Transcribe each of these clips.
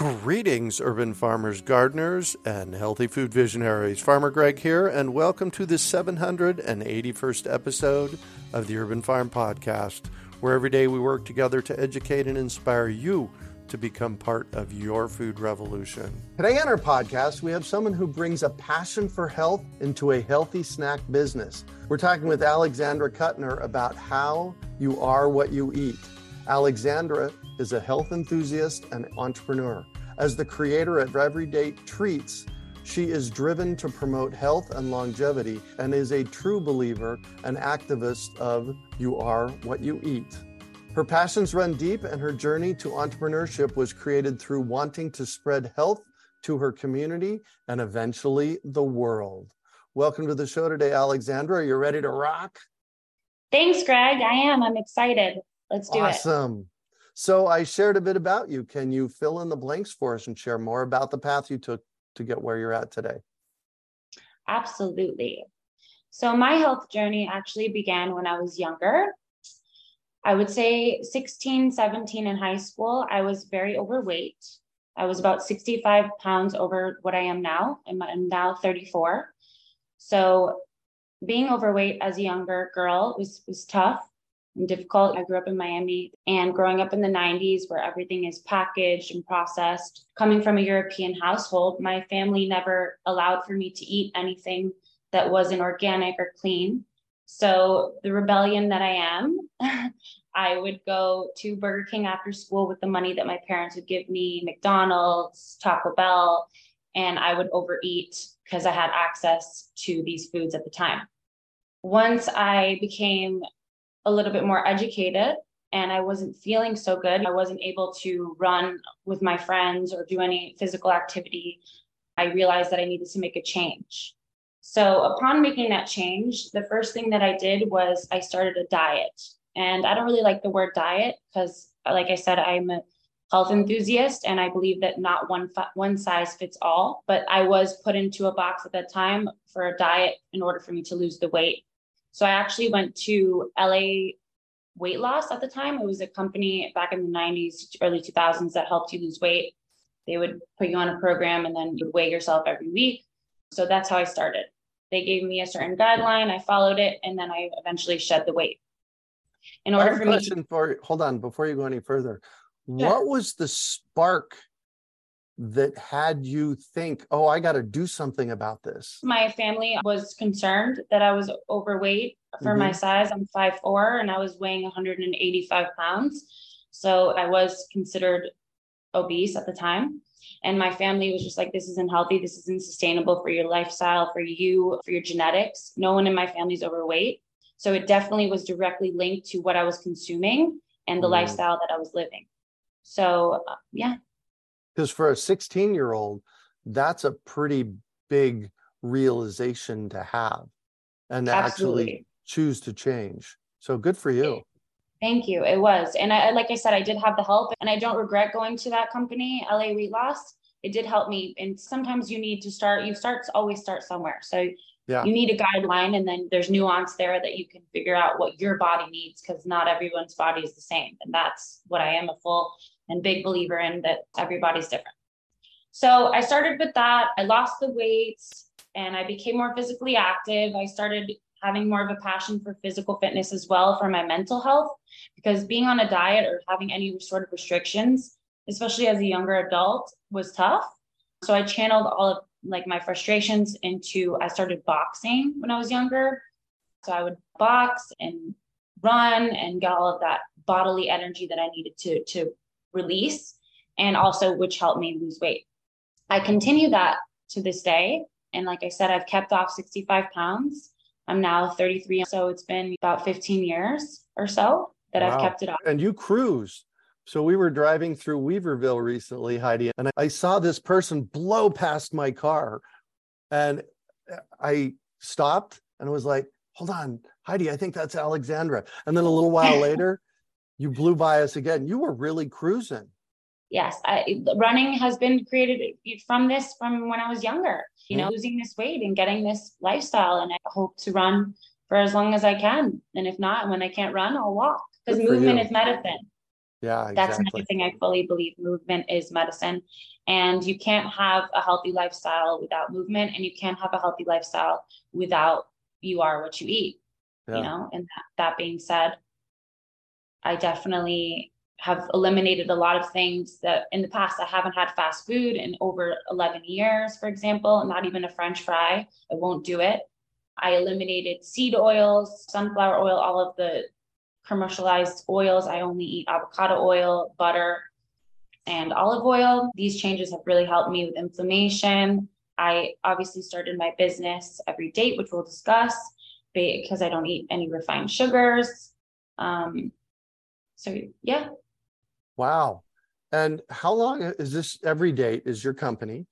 Greetings, urban farmers, gardeners, and healthy food visionaries. Farmer Greg here, and welcome to the 781st episode of the Urban Farm Podcast, where every day we work together to educate and inspire you to become part of your food revolution. Today on our podcast, we have someone who brings a passion for health into a healthy snack business. We're talking with Alexandra Kutner about how you are what you eat. Alexandra is a health enthusiast and entrepreneur. As the creator of EveryDate Treats, she is driven to promote health and longevity and is a true believer and activist of You Are What You Eat. Her passions run deep, and her journey to entrepreneurship was created through wanting to spread health to her community and eventually the world. Welcome to the show today, Alexandra. Are you ready to rock? Thanks, Greg. I am. I'm excited. Let's do awesome. it. Awesome. So I shared a bit about you. Can you fill in the blanks for us and share more about the path you took to get where you're at today? Absolutely. So my health journey actually began when I was younger. I would say 16, 17 in high school, I was very overweight. I was about 65 pounds over what I am now. I'm, I'm now 34. So being overweight as a younger girl was, was tough and difficult. I grew up in Miami and growing up in the 90s where everything is packaged and processed. Coming from a European household, my family never allowed for me to eat anything that wasn't organic or clean. So, the rebellion that I am, I would go to Burger King after school with the money that my parents would give me, McDonald's, Taco Bell, and I would overeat because I had access to these foods at the time. Once I became a little bit more educated and I wasn't feeling so good. I wasn't able to run with my friends or do any physical activity. I realized that I needed to make a change. So, upon making that change, the first thing that I did was I started a diet. And I don't really like the word diet because, like I said, I'm a health enthusiast and I believe that not one one size fits all. But I was put into a box at that time for a diet in order for me to lose the weight so I actually went to LA Weight Loss at the time. It was a company back in the 90s, early 2000s that helped you lose weight. They would put you on a program and then you'd weigh yourself every week. So that's how I started. They gave me a certain guideline, I followed it, and then I eventually shed the weight. In order for me to for hold on before you go any further. What was the spark that had you think, oh, I got to do something about this? My family was concerned that I was overweight for mm-hmm. my size. I'm 5'4 and I was weighing 185 pounds. So I was considered obese at the time. And my family was just like, this isn't healthy. This isn't sustainable for your lifestyle, for you, for your genetics. No one in my family's overweight. So it definitely was directly linked to what I was consuming and the mm. lifestyle that I was living. So, uh, yeah, because for a 16 year old that's a pretty big realization to have and to actually choose to change. So good for you. Thank you. It was. And i like i said i did have the help and i don't regret going to that company la weight loss it did help me and sometimes you need to start you start always start somewhere. So yeah. you need a guideline and then there's nuance there that you can figure out what your body needs because not everyone's body is the same and that's what i am a full and big believer in that everybody's different. So I started with that. I lost the weights and I became more physically active. I started having more of a passion for physical fitness as well for my mental health because being on a diet or having any sort of restrictions, especially as a younger adult, was tough. So I channeled all of like my frustrations into I started boxing when I was younger. So I would box and run and get all of that bodily energy that I needed to to release and also which helped me lose weight. I continue that to this day. And like I said, I've kept off 65 pounds. I'm now 33. So it's been about 15 years or so that wow. I've kept it off. And you cruise. So we were driving through Weaverville recently, Heidi, and I saw this person blow past my car. And I stopped and was like, hold on, Heidi, I think that's Alexandra. And then a little while later, you blew by us again. You were really cruising. Yes, I, running has been created from this from when I was younger. You mm-hmm. know, losing this weight and getting this lifestyle, and I hope to run for as long as I can. And if not, when I can't run, I'll walk because movement is medicine. Yeah, exactly. That's another thing I fully believe movement is medicine. And you can't have a healthy lifestyle without movement, and you can't have a healthy lifestyle without you are what you eat. Yeah. You know, and that, that being said, I definitely have eliminated a lot of things that in the past I haven't had fast food in over 11 years, for example, not even a French fry. I won't do it. I eliminated seed oils, sunflower oil, all of the commercialized oils. I only eat avocado oil, butter, and olive oil. These changes have really helped me with inflammation. I obviously started my business every date, which we'll discuss, because I don't eat any refined sugars. Um, so yeah. Wow. And how long is this every date is your company?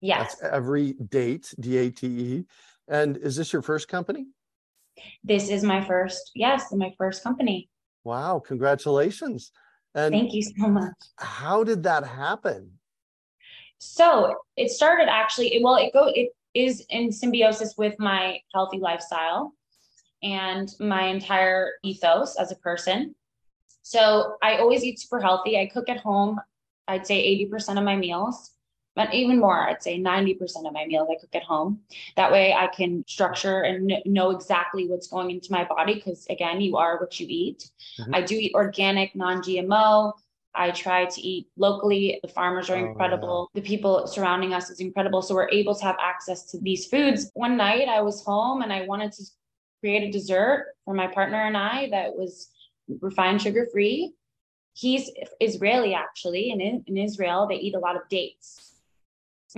Yes. That's every date, D A T E. And is this your first company? This is my first, yes, my first company. Wow, congratulations. And thank you so much. How did that happen? So it started actually, well, it go it is in symbiosis with my healthy lifestyle and my entire ethos as a person. So I always eat super healthy. I cook at home. I'd say 80% of my meals but even more i'd say 90% of my meals i cook at home. That way i can structure and know exactly what's going into my body because again you are what you eat. Mm-hmm. i do eat organic non-gmo i try to eat locally. The farmers are oh, incredible. yeah. the people surrounding us is incredible. So we're able to have access to these foods. One night i was home and i wanted to create a dessert for my partner and i that was refined sugar free he's israeli actually and in, in israel. They eat a lot of dates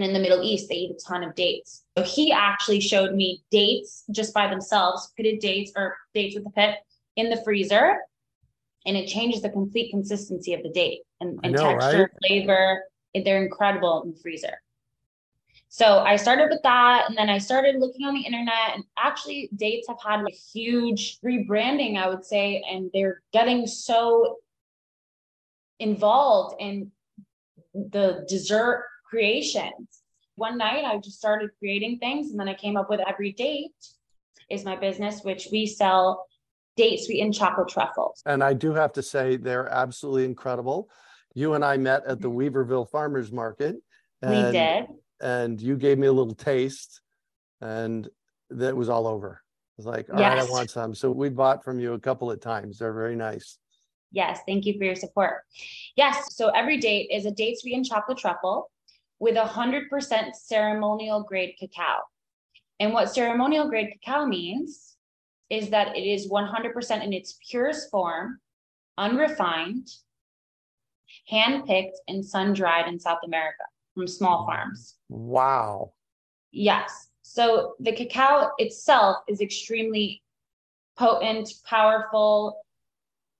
in the Middle East, they eat a ton of dates. So he actually showed me dates just by themselves, pitted dates or dates with the pit in the freezer. And it changes the complete consistency of the date and, and know, texture, right? flavor. They're incredible in the freezer. So I started with that. And then I started looking on the internet. And actually, dates have had a huge rebranding, I would say. And they're getting so involved in the dessert creations. One night I just started creating things and then I came up with every date is my business, which we sell date sweetened chocolate truffles. And I do have to say they're absolutely incredible. You and I met at the Weaverville Farmers Market. And, we did. And you gave me a little taste and that was all over. I was like, all yes. right, I want some. So we bought from you a couple of times. They're very nice. Yes, thank you for your support. Yes, so every date is a date sweetened chocolate truffle with 100% ceremonial grade cacao. And what ceremonial grade cacao means is that it is 100% in its purest form, unrefined, hand-picked and sun-dried in South America from small farms. Wow. Yes. So the cacao itself is extremely potent, powerful,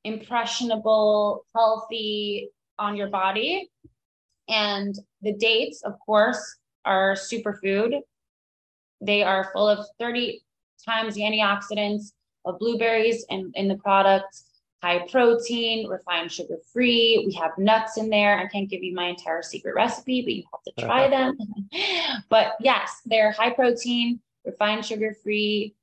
impressionable, healthy on your body. And the dates, of course, are superfood. They are full of 30 times the antioxidants of blueberries in, in the product, high protein, refined sugar free. We have nuts in there. I can't give you my entire secret recipe, but you have to try them. but yes, they're high protein, refined sugar free,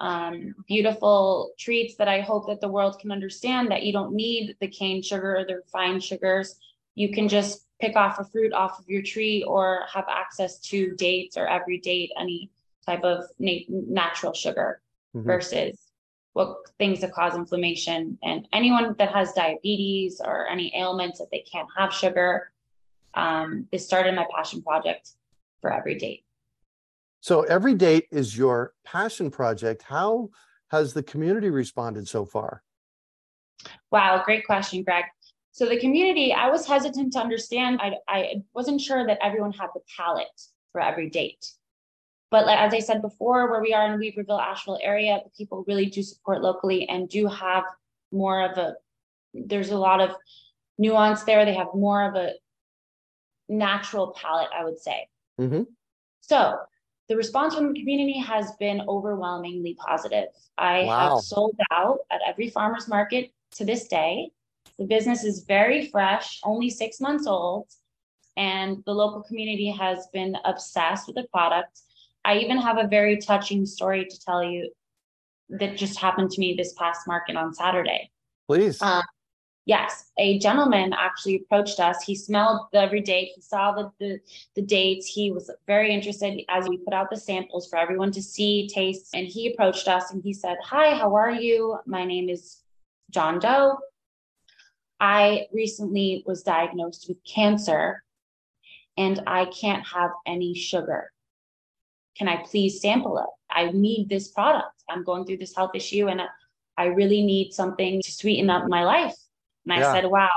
um, beautiful treats that I hope that the world can understand that you don't need the cane sugar or the refined sugars. You can just pick off a fruit off of your tree or have access to dates or every date any type of nat- natural sugar mm-hmm. versus what things that cause inflammation. And anyone that has diabetes or any ailments that they can't have sugar um, is started my passion project for every date. So every date is your passion project. How has the community responded so far? Wow great question greg so the community, I was hesitant to understand. I, I wasn't sure that everyone had the palate for every date. But like, as I said before, where we are in Weaverville, Asheville area, the people really do support locally and do have more of a, there's a lot of nuance there. They have more of a natural palate, I would say. Mm-hmm. So the response from the community has been overwhelmingly positive. I wow. have sold out at every farmer's market to this day. The business is very fresh, only six months old, and the local community has been obsessed with the product. I even have a very touching story to tell you that just happened to me this past market on Saturday. Please. Um, Yes, a gentleman actually approached us. He smelled every date. He saw the, the, the dates. He was very interested as we put out the samples for everyone to see, taste. And he approached us and he said, Hi, how are you? My name is John Doe. I recently was diagnosed with cancer and I can't have any sugar. Can I please sample it? I need this product. I'm going through this health issue and I really need something to sweeten up my life. And I yeah. said, wow,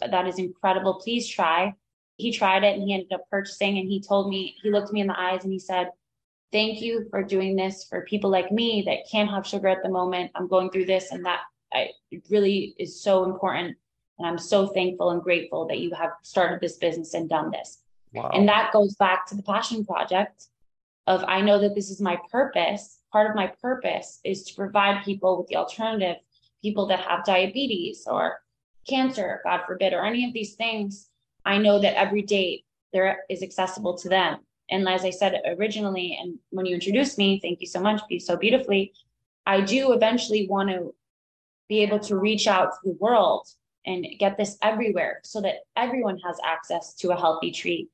that is incredible. Please try. He tried it and he ended up purchasing and he told me, he looked me in the eyes and he said, thank you for doing this for people like me that can't have sugar at the moment. I'm going through this and that I, it really is so important. And I'm so thankful and grateful that you have started this business and done this. Wow. And that goes back to the passion project of I know that this is my purpose. Part of my purpose is to provide people with the alternative, people that have diabetes or cancer, God forbid, or any of these things. I know that every date there is accessible to them. And as I said originally, and when you introduced me, thank you so much, be so beautifully. I do eventually want to be able to reach out to the world and get this everywhere so that everyone has access to a healthy treat.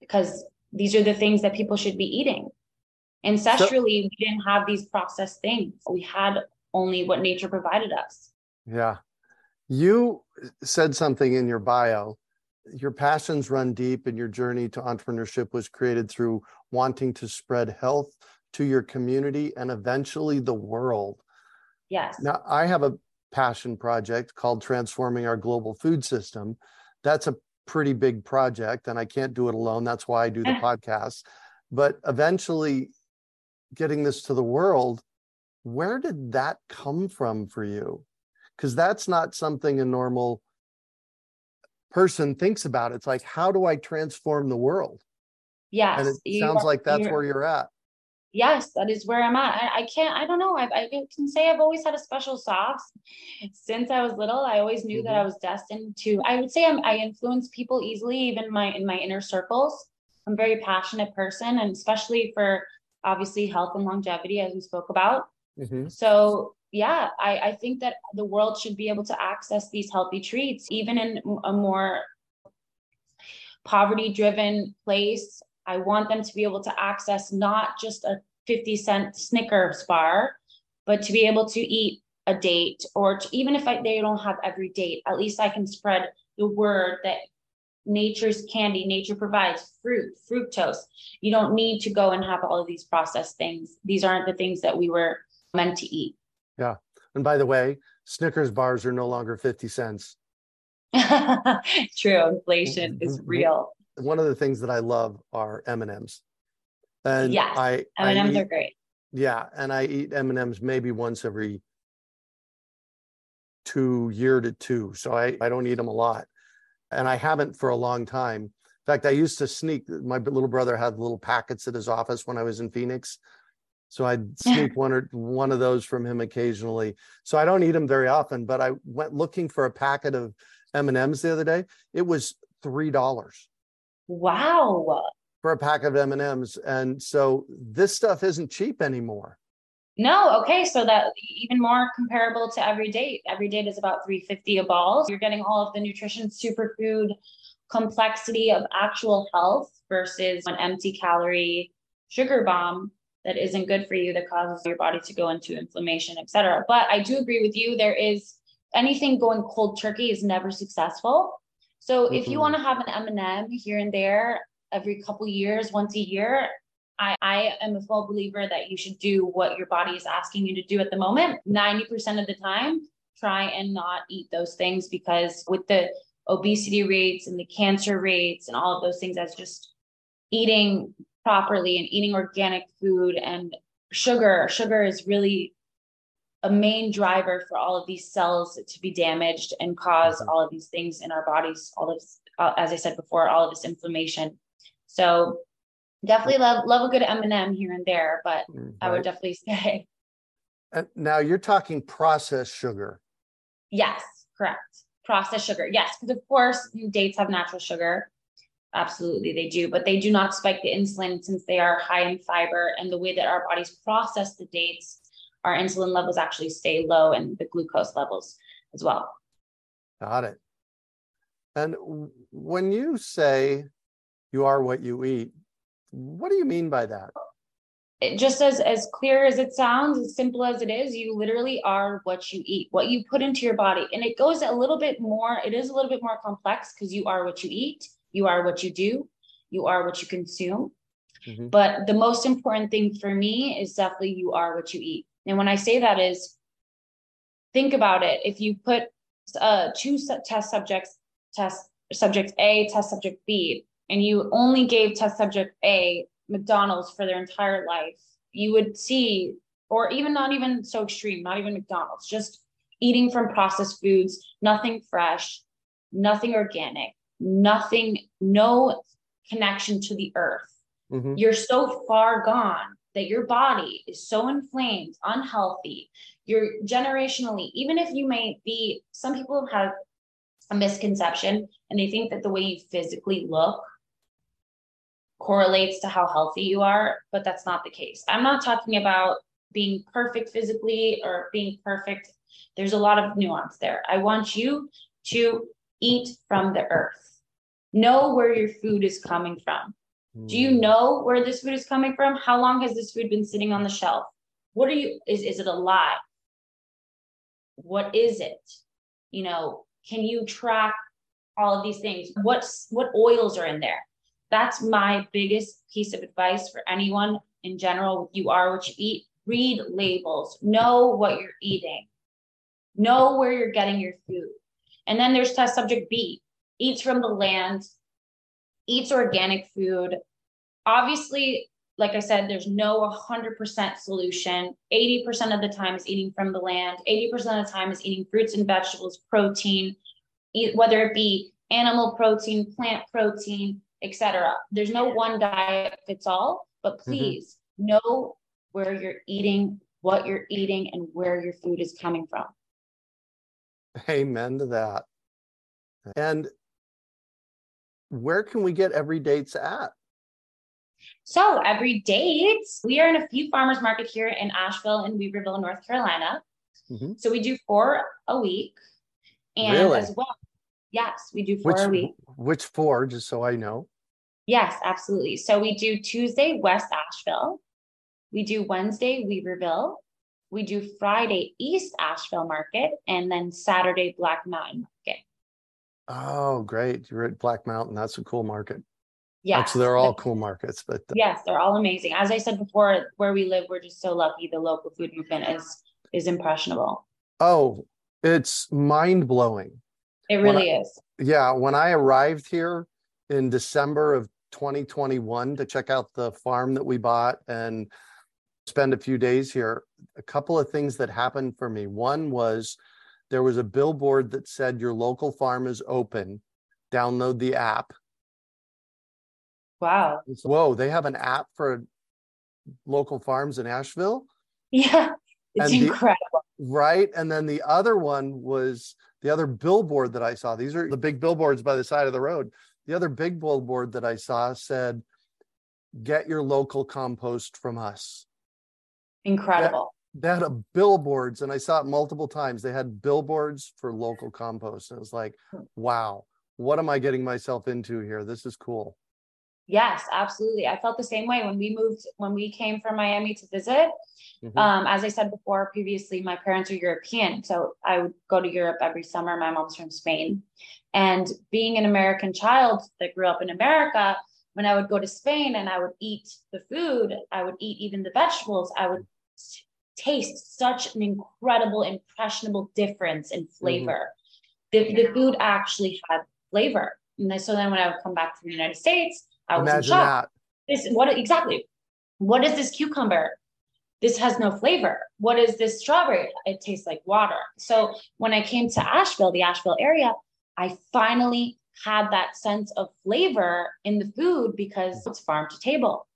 Because these are the things that people should be eating. Ancestrally so, we didn't have these processed things. We had only what nature provided us. Yeah. You said something in your bio. Your passions run deep and your journey to entrepreneurship was created through wanting to spread health to your community and eventually the world Yes. Now, I have a passion project called Transforming Our Global Food System. That's a pretty big project, and I can't do it alone. That's why I do the podcast. But eventually, getting this to the world, where did that come from for you? Because that's not something a normal person thinks about. It's like, how do I transform the world? Yes. And it sounds like that's where you're at yes, that is where I'm at. I, I can't, I don't know. I, I can say I've always had a special sauce since I was little. I always knew mm-hmm. that I was destined to, I would say I'm, I influence people easily, even my, in my inner circles. I'm a very passionate person and especially for obviously health and longevity, as we spoke about. Mm-hmm. So yeah, I, I think that the world should be able to access these healthy treats, even in a more poverty driven place I want them to be able to access not just a 50 cent Snickers bar, but to be able to eat a date or to, even if I, they don't have every date, at least I can spread the word that nature's candy, nature provides fruit, fructose. You don't need to go and have all of these processed things. These aren't the things that we were meant to eat. Yeah. And by the way, Snickers bars are no longer 50 cents. True. Inflation is mm-hmm. real one of the things that I love are M and M's, and yes, I M and M's are great. Yeah, and I eat M and M's maybe once every two year to two, so I I don't eat them a lot, and I haven't for a long time. In fact, I used to sneak. My little brother had little packets at his office when I was in Phoenix, so I'd sneak one or one of those from him occasionally. So I don't eat them very often, but I went looking for a packet of M and M's the other day. It was three dollars. Wow. For a pack of M&Ms. And so this stuff isn't cheap anymore. No, okay, so that even more comparable to every date. Every date is about 350 a ball. You're getting all of the nutrition, superfood, complexity of actual health versus an empty calorie sugar bomb that isn't good for you that causes your body to go into inflammation, etc. But I do agree with you. There is anything going cold turkey is never successful. So mm-hmm. if you mm-hmm. want to have an M&M here and there every couple years, once a year, I, I am a full believer that you should do what your body is asking you to do at the moment. 90% of the time, try and not eat those things because with the obesity rates and the cancer rates and all of those things, that's just eating properly and eating organic food and sugar. Sugar is really a main driver for all of these cells to be damaged and cause mm-hmm. all of these things in our bodies all of uh, as i said before all of this inflammation so definitely love love a good m&m here and there but right. Mm, i would definitely say and now you're talking processed sugar yes correct processed sugar yes because of course dates have natural sugar absolutely they do but they do not spike the insulin since they are high in fiber and the way that our bodies process the dates our insulin levels actually stay low and the glucose levels as well. Got it. And when you say you are what you eat, what do you mean by that? It just as as clear as it sounds, as simple as it is, you literally are what you eat, what you put into your body. And it goes a little bit more, it is a little bit more complex because you are what you eat, you are what you do, you are what you consume. Mm-hmm. But the most important thing for me is definitely you are what you eat. And when I say that is think about it. If you put uh, two test subjects, test subject A, test subject B, and you only gave test subject A McDonald's for their entire life, you would see, or even not even so extreme, not even McDonald's, just eating from processed foods, nothing fresh, nothing organic, nothing, no connection to the earth. Mm-hmm. You're so far gone that your body is so inflamed, unhealthy. You're generationally, even if you may be, some people have a misconception and they think that the way you physically look correlates to how healthy you are, but that's not the case. I'm not talking about being perfect physically or being perfect. There's a lot of nuance there. I want you to eat from the earth, know where your food is coming from. Do you hmm. know where this food is coming from? How long has this food been sitting on the shelf? What are you, is, is it alive? What is it? You know, can you track all of these things? What's what oils are in there? That's my biggest piece of advice for anyone in general. You are what you eat. Read labels, know what you're eating, know where you're getting your food. And then there's test subject B eats from the land, eats organic food. Obviously, like I said, there's no 100% solution. 80% of the time is eating from the land, 80% of the time is eating fruits and vegetables, protein, whether it be animal protein, plant protein, etc. There's no one diet fits all, but mm-hmm. please mm-hmm. know where you're eating, what you're eating, and where your food is coming from. Amen to that. And where can we get every dates at? So Everydates, we are in a few farmers market here in Asheville and Weaverville, North Carolina. Mm-hmm. So we do four a week. And really? as well, yes, we do four which, a week. Which four, just so I know? Yes, absolutely. So we do Tuesday, West Asheville. We do Wednesday, Weaverville. We do Friday, East Asheville Market. And then Saturday, Black Mountain Market. Oh, great. You're at Black Mountain. That's a cool market. Yeah. So they're all cool markets, but uh, yes, they're all amazing. As I said before, where we live, we're just so lucky. The local food movement is is impressionable. Oh, it's mind blowing. It really I, is. Yeah. When I arrived here in December of 2021 to check out the farm that we bought and spend a few days here, a couple of things that happened for me. One was there was a billboard that said your local farm is open. Download the app. Wow. Whoa, they have an app for local farms in Asheville? Yeah, it's and incredible. The, right. And then the other one was the other billboard that I saw. These are the big billboards by the side of the road. The other big billboard that I saw said, Get your local compost from us. Incredible they had a billboards and I saw it multiple times. They had billboards for local compost. And it was like, wow, what am I getting myself into here? This is cool. Yes, absolutely. I felt the same way when we moved, when we came from Miami to visit. Mm-hmm. Um, as I said before, previously, my parents are European. So I would go to Europe every summer. My mom's from Spain. And being an American child that grew up in America, when I would go to Spain and I would eat the food, I would eat even the vegetables, I would taste such an incredible, impressionable difference in mm-hmm. flavor. Mm-hmm. The, the food actually had flavor. And then, so then when I would come back to the United States, I was Imagine in shock. That. This what exactly? What is this cucumber? This has no flavor. What is this strawberry? It tastes like water. So when I came to Asheville, the Asheville area, I finally had that sense of flavor in the food because it's farm to table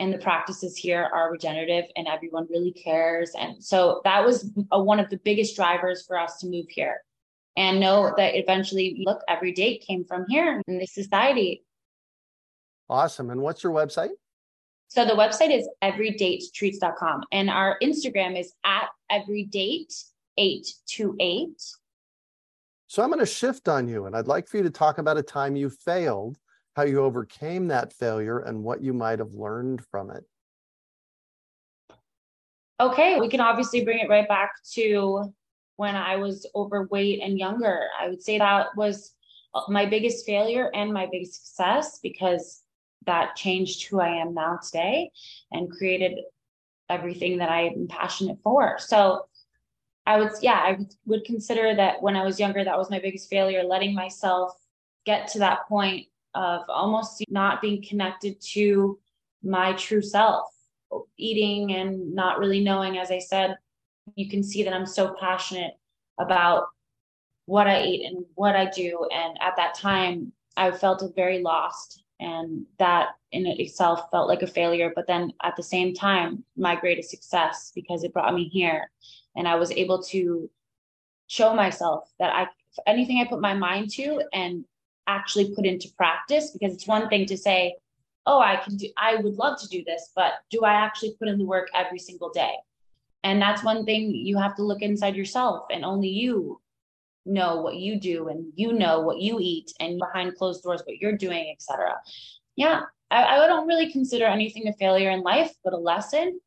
and the practices here are regenerative and everyone really cares. And so that was a, one of the biggest drivers for us to move here. And know that eventually look every date came from here in this society. Awesome. And what's your website? So the website is everydatetreats.com and our instagram is at everydate828 So I'm going to shift on you, and I'd like for you to talk about a time you failed, how you overcame that failure, and what you might have learned from it. Okay, we can obviously bring it right back to when I was overweight and younger. I would say that was uh, my biggest failure and my biggest success because that changed who I am now today and created everything that I am passionate for. So I would, yeah, I would consider that when I was younger, that was my biggest failure, letting myself get to that point of almost not being connected to my true self eating and not really knowing, as I said, you can see that I'm so passionate about what I eat and what I do. And at that time, I felt very lost. And that in itself felt like a failure. But then at the same time, my greatest success because it brought me here. And I was able to show myself that I, anything I put my mind to and actually put into practice, because it's one thing to say, oh, I can do, I would love to do this, but do I actually put in the work every single day? And that's one thing you have to look inside yourself, and only you know what you do, and you know what you eat, and behind closed doors, what you're doing, etc. Yeah, I, I don't really consider anything a failure in life, but a lesson.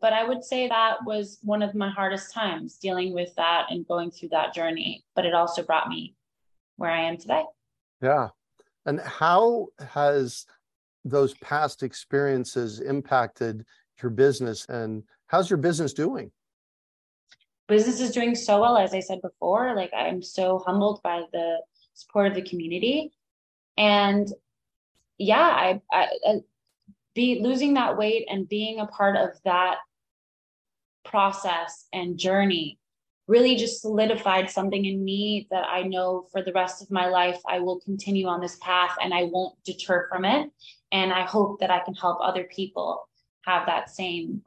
But I would say that was one of my hardest times dealing with that and going through that journey. But it also brought me where I am today. Yeah. And how has those past experiences impacted your business and how's your business doing? Business is doing so well, as I said before. Like I'm so humbled by the support of the community. And yeah, I, I, I be losing that weight and being a part of that process and journey really just solidified something in me that I know for the rest of my life I will continue on this path and I won't deter from it. And I hope that I can help other people have that same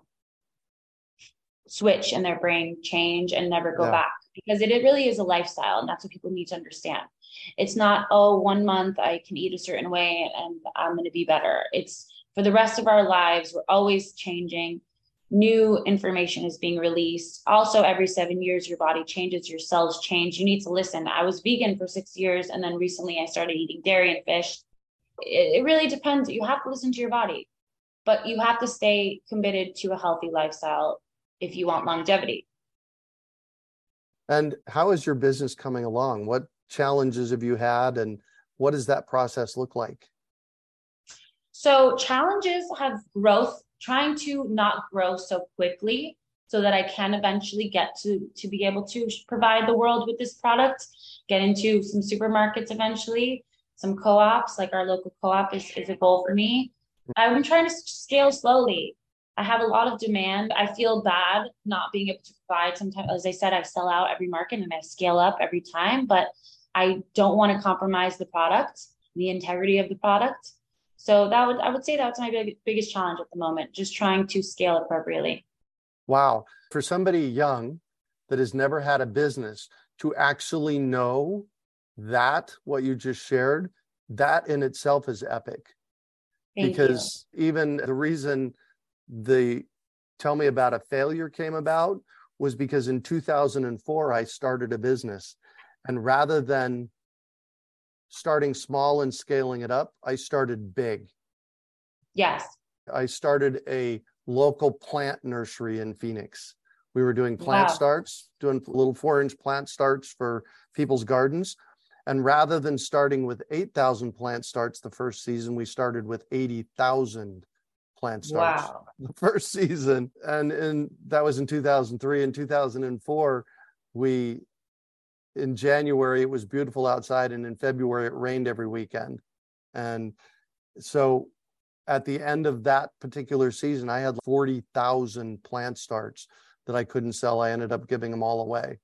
switch in their brain change and never go yeah. back because it, it really is a lifestyle and that's what people need to understand. It's not, oh, one month I can eat a certain way and I'm going to be better. It's for the rest of our lives, we're always changing new information is being released. Also, every seven years, your body changes, your cells change. You need to listen. I was vegan for six years, and then recently I started eating dairy and fish. It, it really depends. You have to listen to your body, but you have to stay committed to a healthy lifestyle if you want longevity. And how is your business coming along? What challenges have you had, and what does that process look like? So, challenges have growth trying to not grow so quickly so that I can eventually get to to be able to provide the world with this product, get into some supermarkets eventually, some co-ops, like our local co-op is, is a goal for me. I'm trying to scale slowly. I have a lot of demand. I feel bad not being able to provide. Sometimes, as I said, I sell out every market and I scale up every time, but I don't want to compromise the product, the integrity of the product. So that would I would say that's my big, biggest challenge at the moment, just trying to scale appropriately. Wow. For somebody young that has never had a business to actually know that what you just shared, that in itself is epic. Thank because you. even the reason the tell me about a failure came about was because in 2004 I started a business and rather than starting small and scaling it up, I started big. Yes. I started a local plant nursery in Phoenix. We were doing plant wow. starts, doing little four inch plant starts for people's gardens. And rather than starting with 8,000 plant starts the first season, we started with 80,000 plant starts wow. the first season. And, and that was in 2003. In 2004, we in January it was beautiful outside, and in February it rained every weekend. And so at the end of that particular season, I had 40,000 plant starts that I couldn't sell. I ended up giving them all away.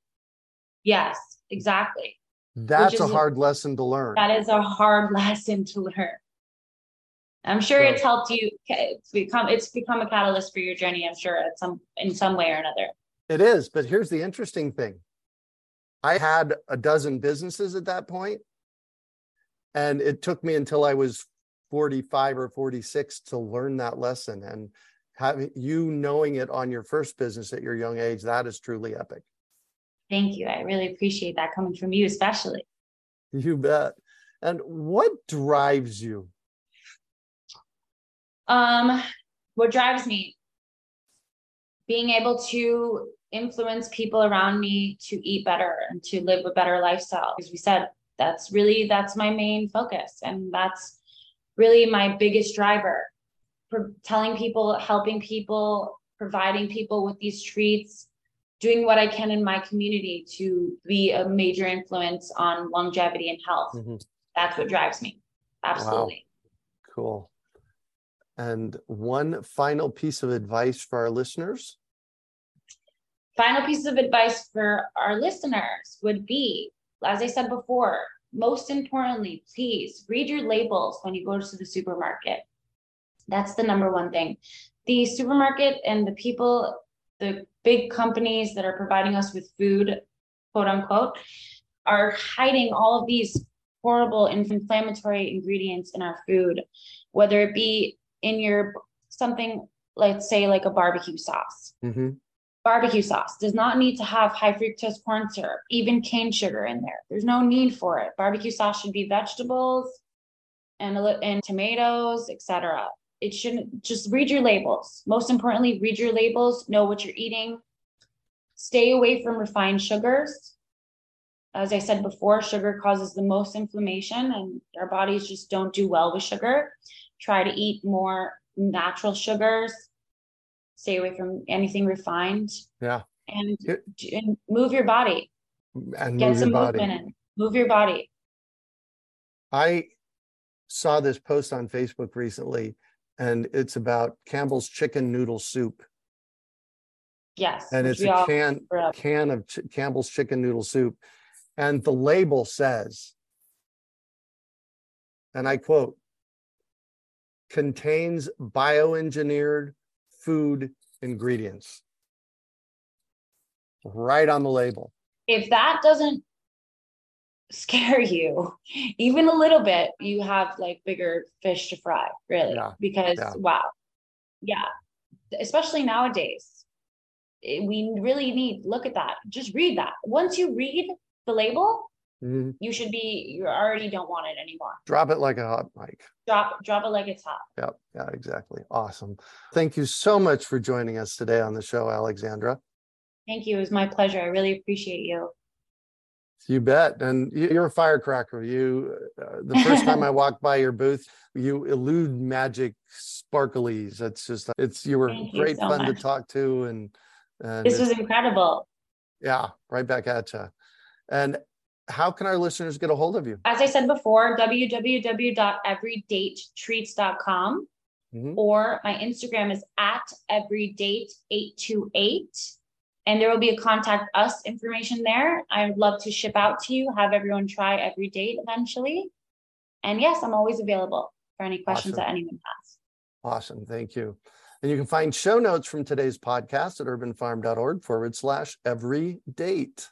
Yes, exactly. That's a hard lesson to learn. That is a hard lesson to learn. I'm sure so, it's helped you it's become it's become a catalyst for your journey, I'm sure at some in some way or another. It is, but here's the interesting thing. I had a dozen businesses at that point, and it took me until I was 45 or 46 to learn that lesson. And having you knowing it on your first business at your young age, that is truly epic. Thank you. I really appreciate that coming from you, especially. You bet. And what drives you? Um, what drives me? Being able to influence people around me to eat better and to live a better lifestyle. As we said, that's really that's my main focus. And that's really my biggest driver. For telling people helping people providing people with these treats doing what i can in my community to be a major influence on longevity and health. Mm-hmm. that's what drives me. Absolutely. Wow. cool. And one final piece of advice for our listeners final piece of advice for our listeners would be as I said before, most importantly, please read your labels when you go to the supermarket. That's the number one thing. The supermarket and the people, the big companies that are providing us with food, quote unquote, are hiding all of these horrible inflammatory ingredients in our food, whether it be in your something, let's say like a barbecue sauce. Mm-hmm barbecue sauce does not need to have high fructose corn syrup, even cane sugar in there. There's no need for it. Barbecue sauce should be vegetables and, and tomatoes, etc. It shouldn't just read your labels. Most importantly, read your labels, know what you're eating. Stay away from refined sugars. As I said before, sugar causes the most inflammation, and our bodies just don't do well with sugar. Try to eat more natural sugars, stay away from anything refined. Yeah. And, and move your body. And get some movement in. Move your body. I saw this post on Facebook recently, and it's about Campbell's chicken noodle soup. Yes. And it's a can can of Ch- Campbell's chicken noodle soup, and the label says, and I quote, contains bioengineered food ingredients right on the label. If that doesn't scare you even a little bit, you have like bigger fish to fry, really. Yeah. Because yeah. wow. Yeah. Especially nowadays. Eh, we really need look at that. Just read that. Once you read the label, mm-hmm. you should be you already don't want it anymore. Drop it like a hot mic. Drop drop it like it's hot. Yep. Yeah, exactly. Awesome. Thank you so much for joining us today on the show, Alexandra. Thank you. It was my pleasure. I really appreciate you. You bet. And you're a firecracker. You, uh, the first time I walked by your booth, you elude magic sparklies. It's just, it's, you were Thank great you so fun much. to talk to. And, and this was incredible. Yeah. Right back at you. And how can our listeners get a hold of you? As I said before, www.everydatetreats.com mm-hmm. or my Instagram is at everydate828. And there will be a contact us information there. I would love to ship out to you, have everyone try every date eventually. And yes, I'm always available for any questions awesome. that anyone has. Awesome. Thank you. And you can find show notes from today's podcast at urbanfarm.org forward slash every date.